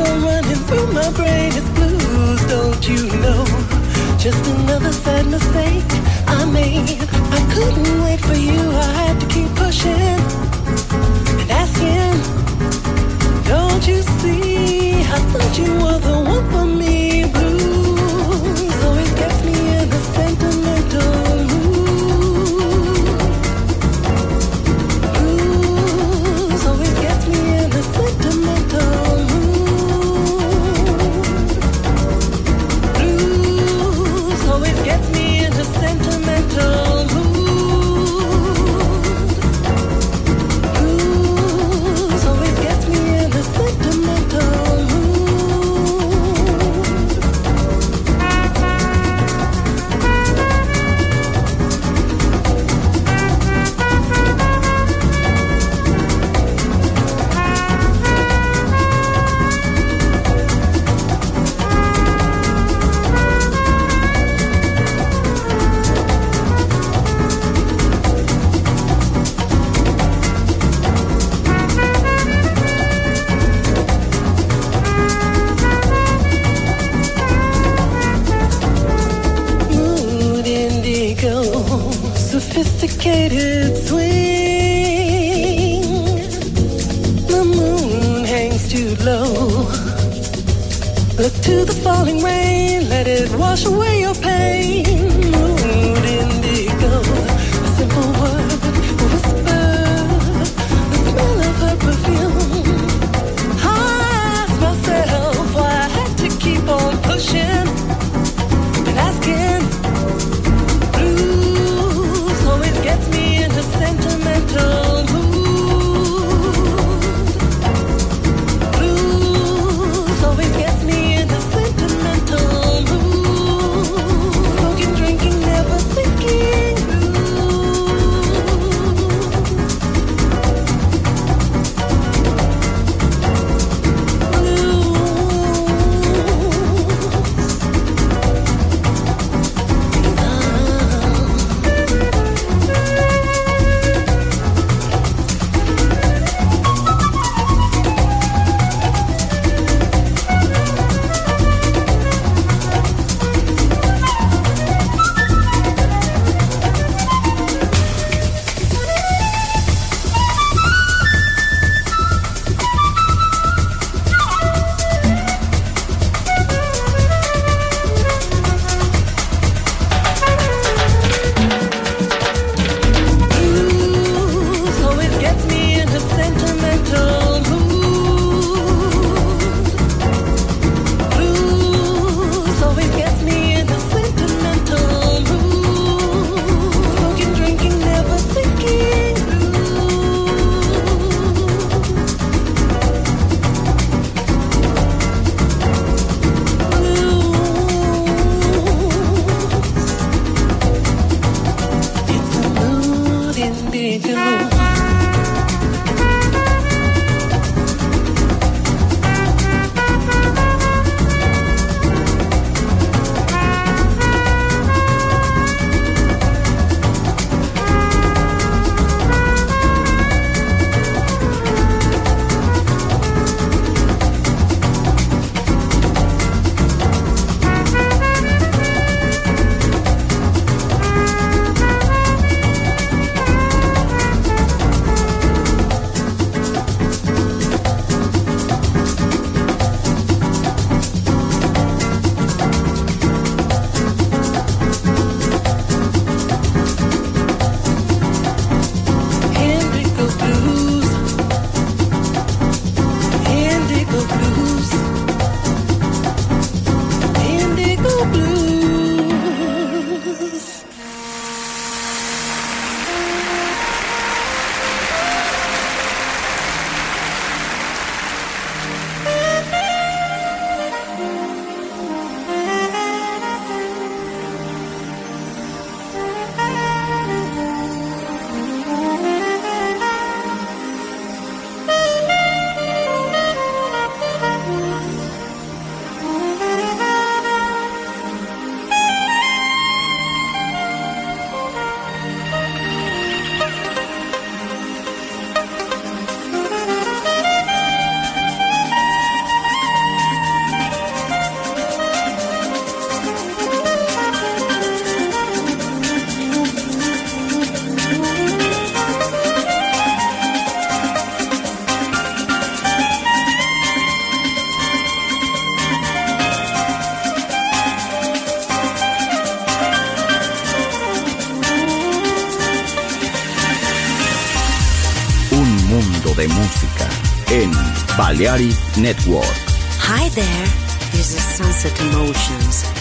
all running through my brain it's blues, don't you know? Just another sad mistake I made. I couldn't wait for you, I had to keep pushing and asking. Don't you see? I thought you were the one for me. Blues always gets me Balearic Network. Hi there, this is Sunset Emotions.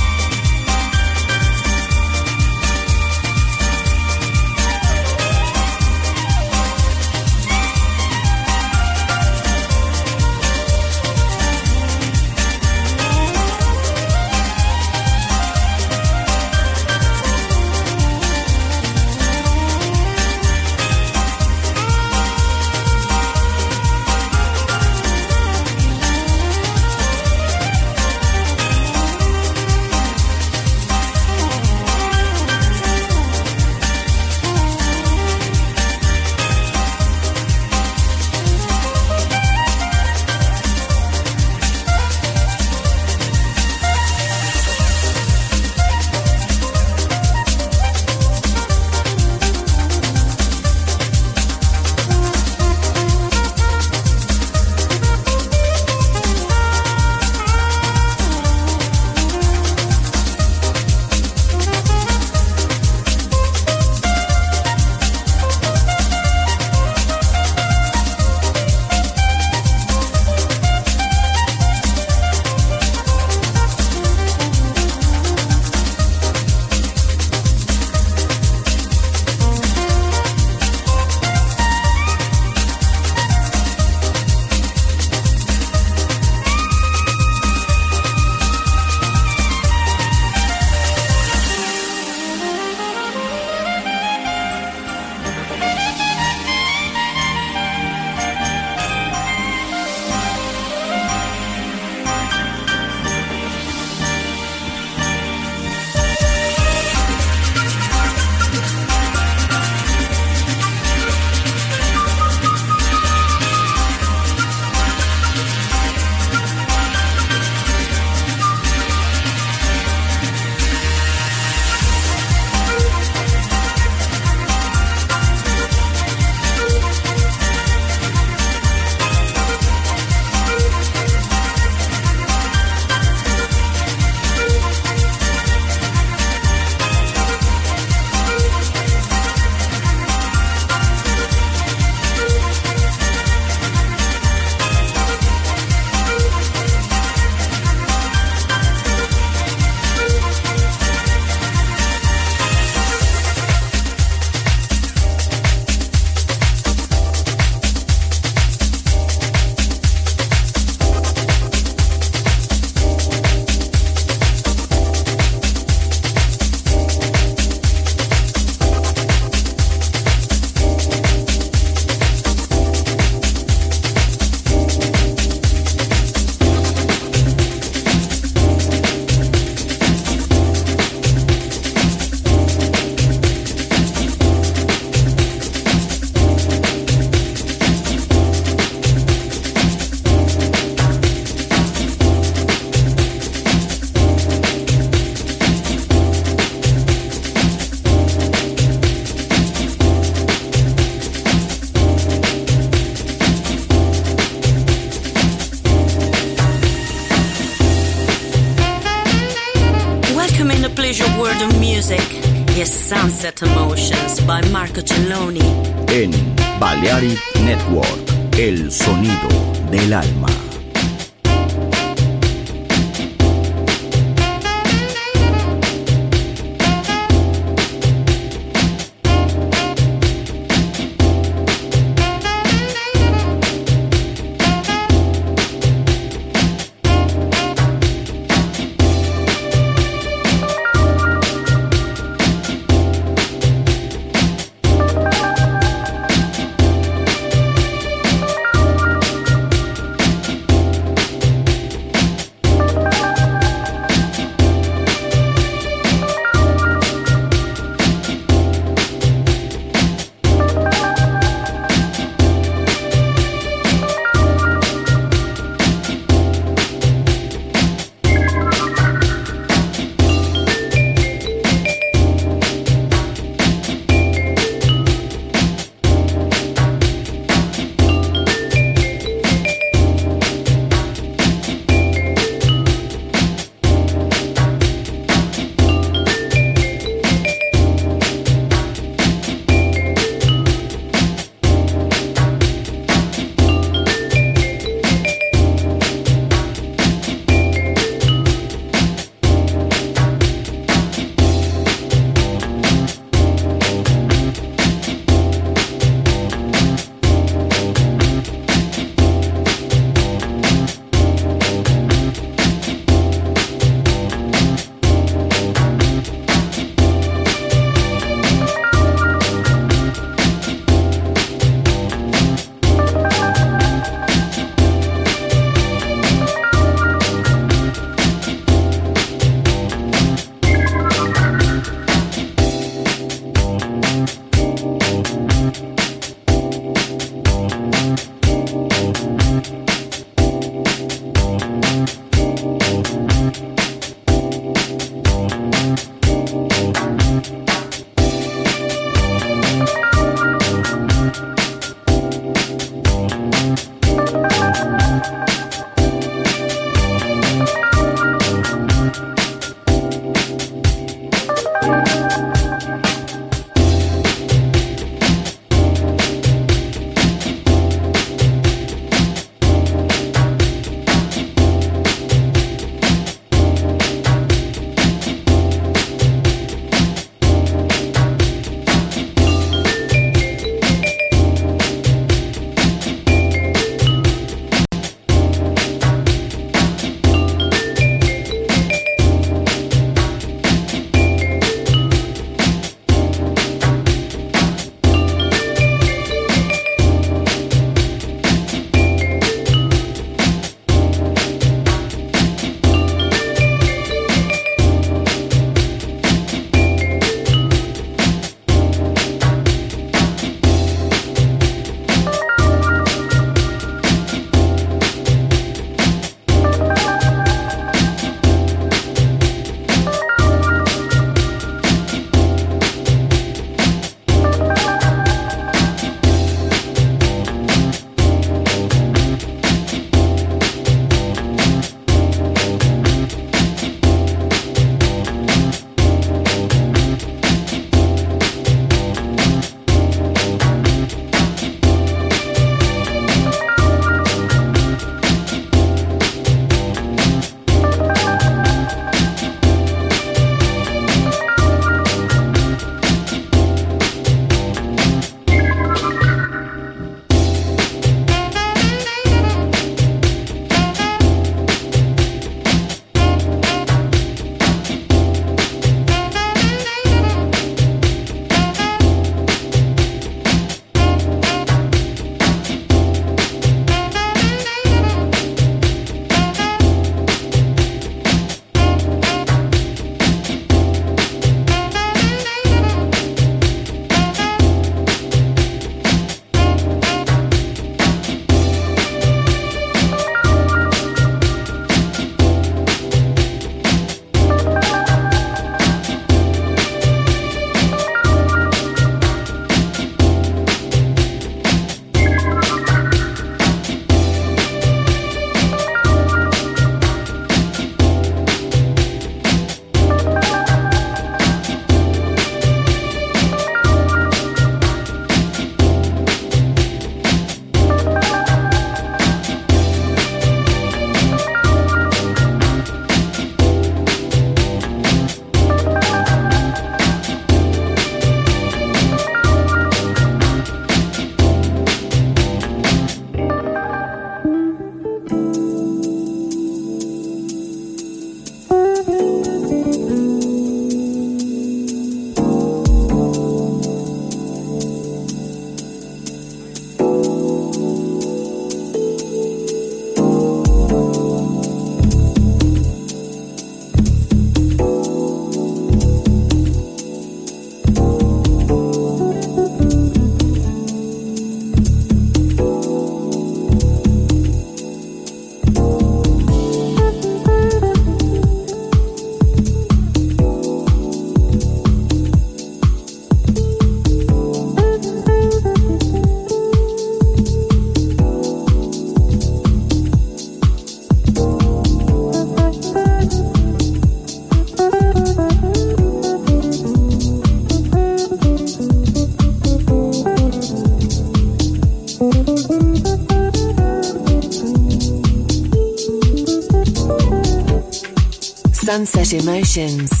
Emotions.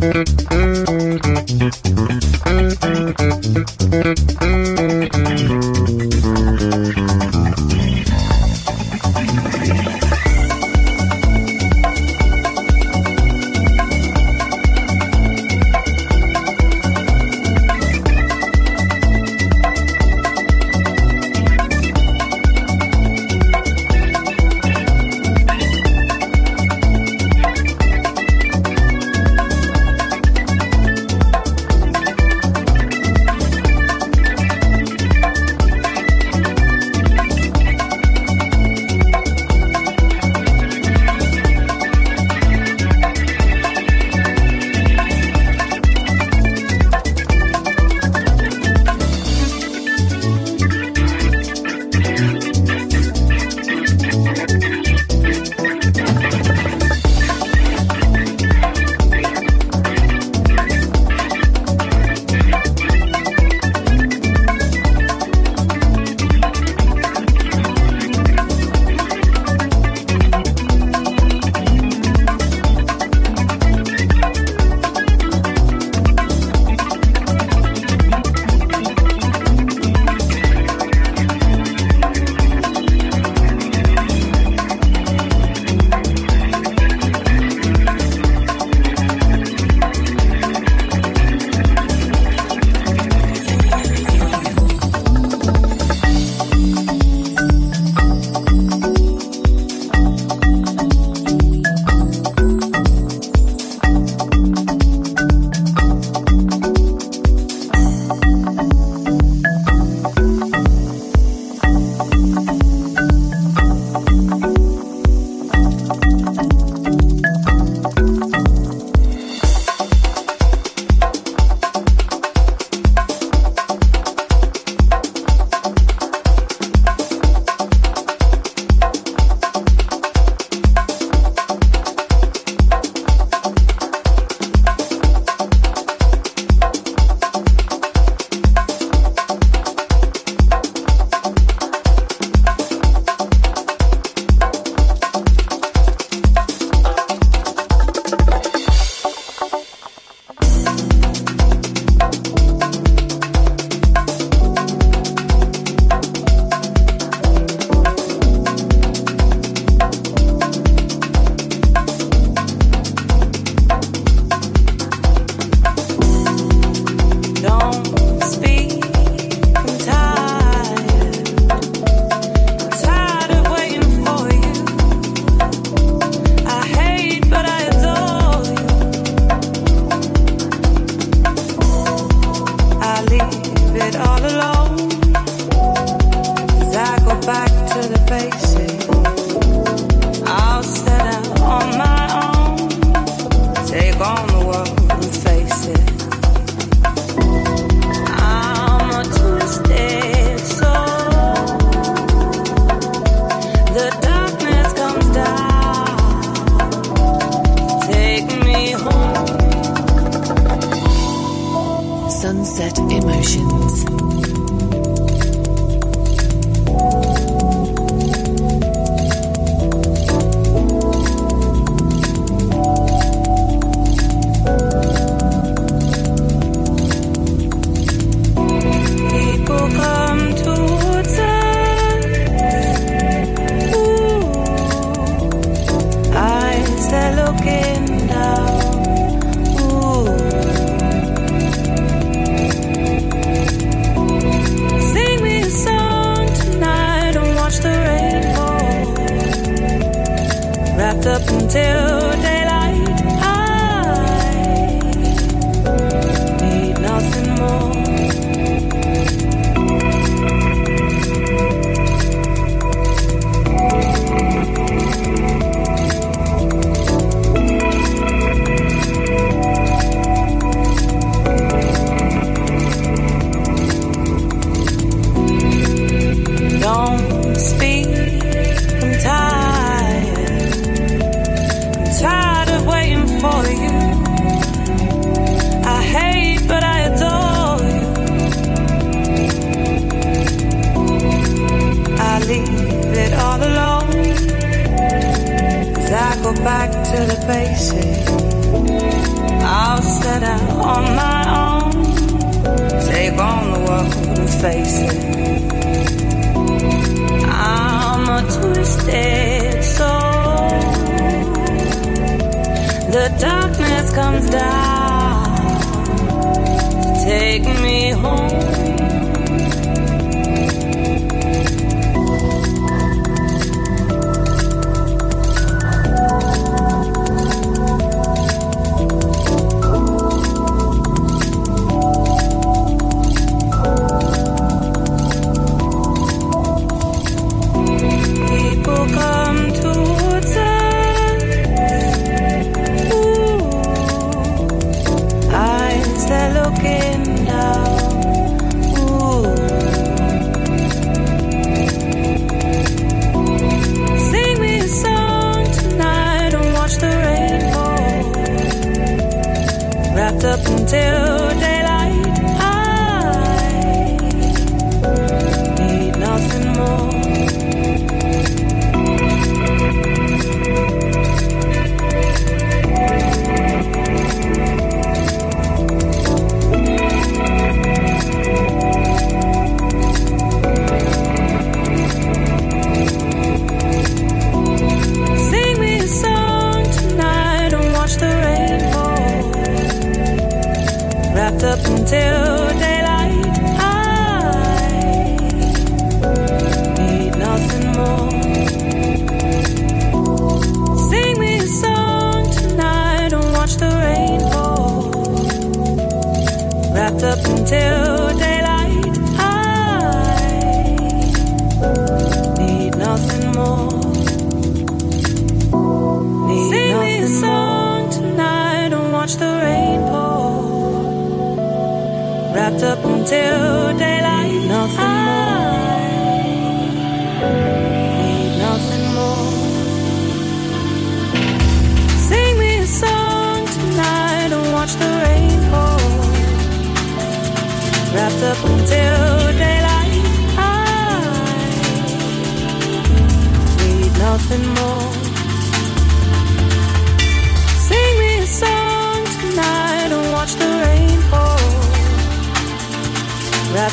Thank you.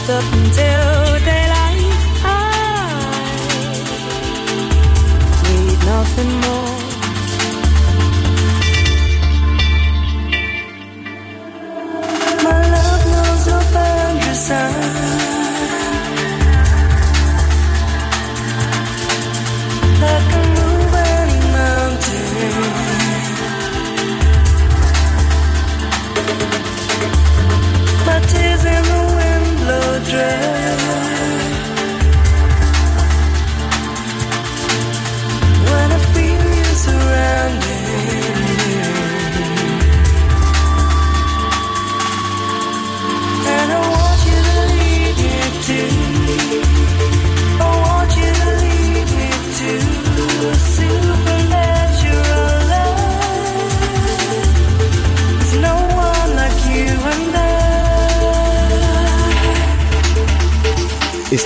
up until daylight. I need nothing more.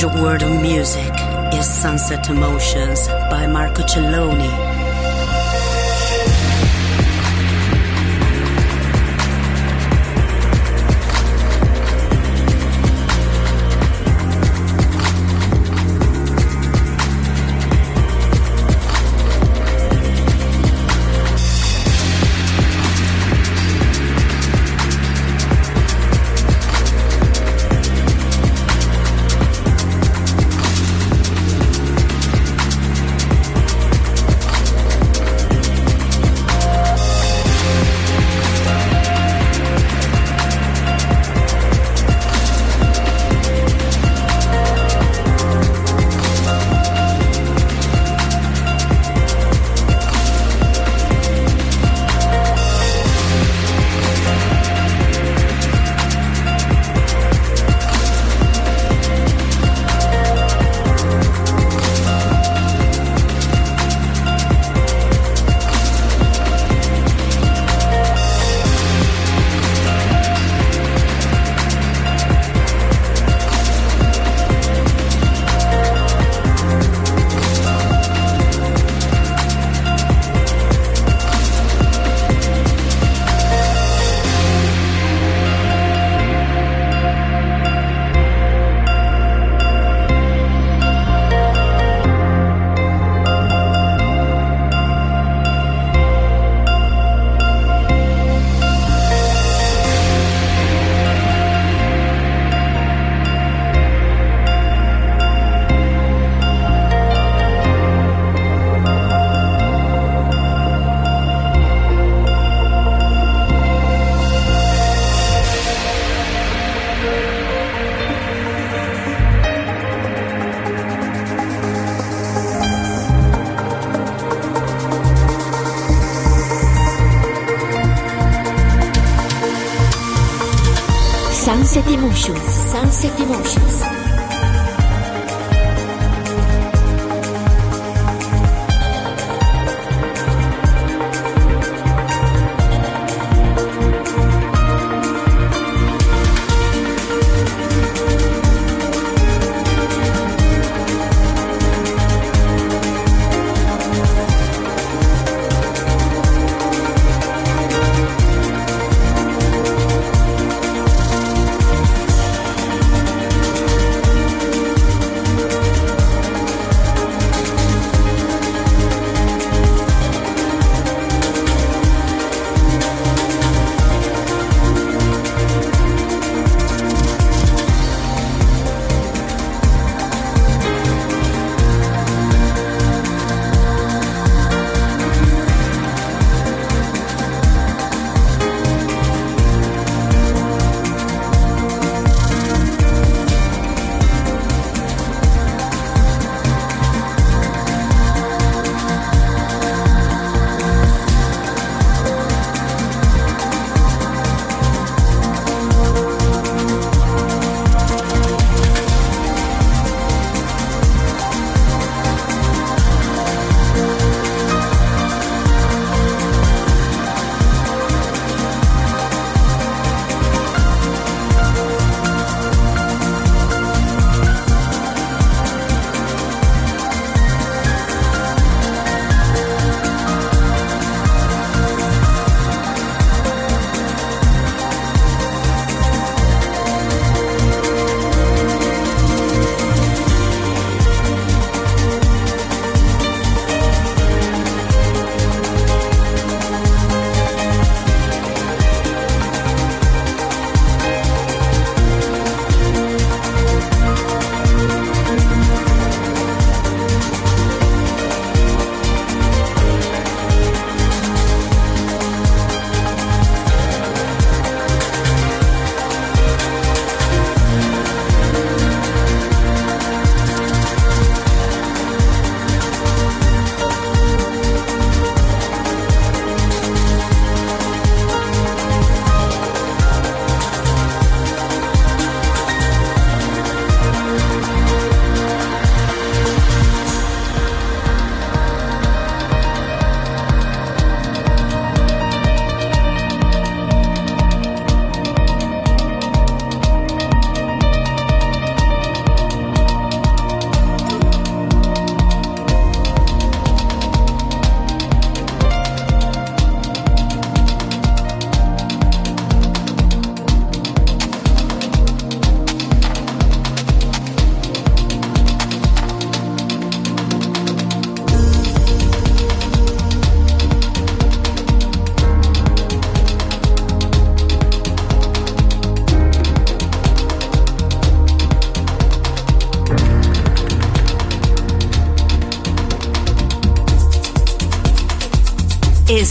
magic word of music is Sunset Emotions.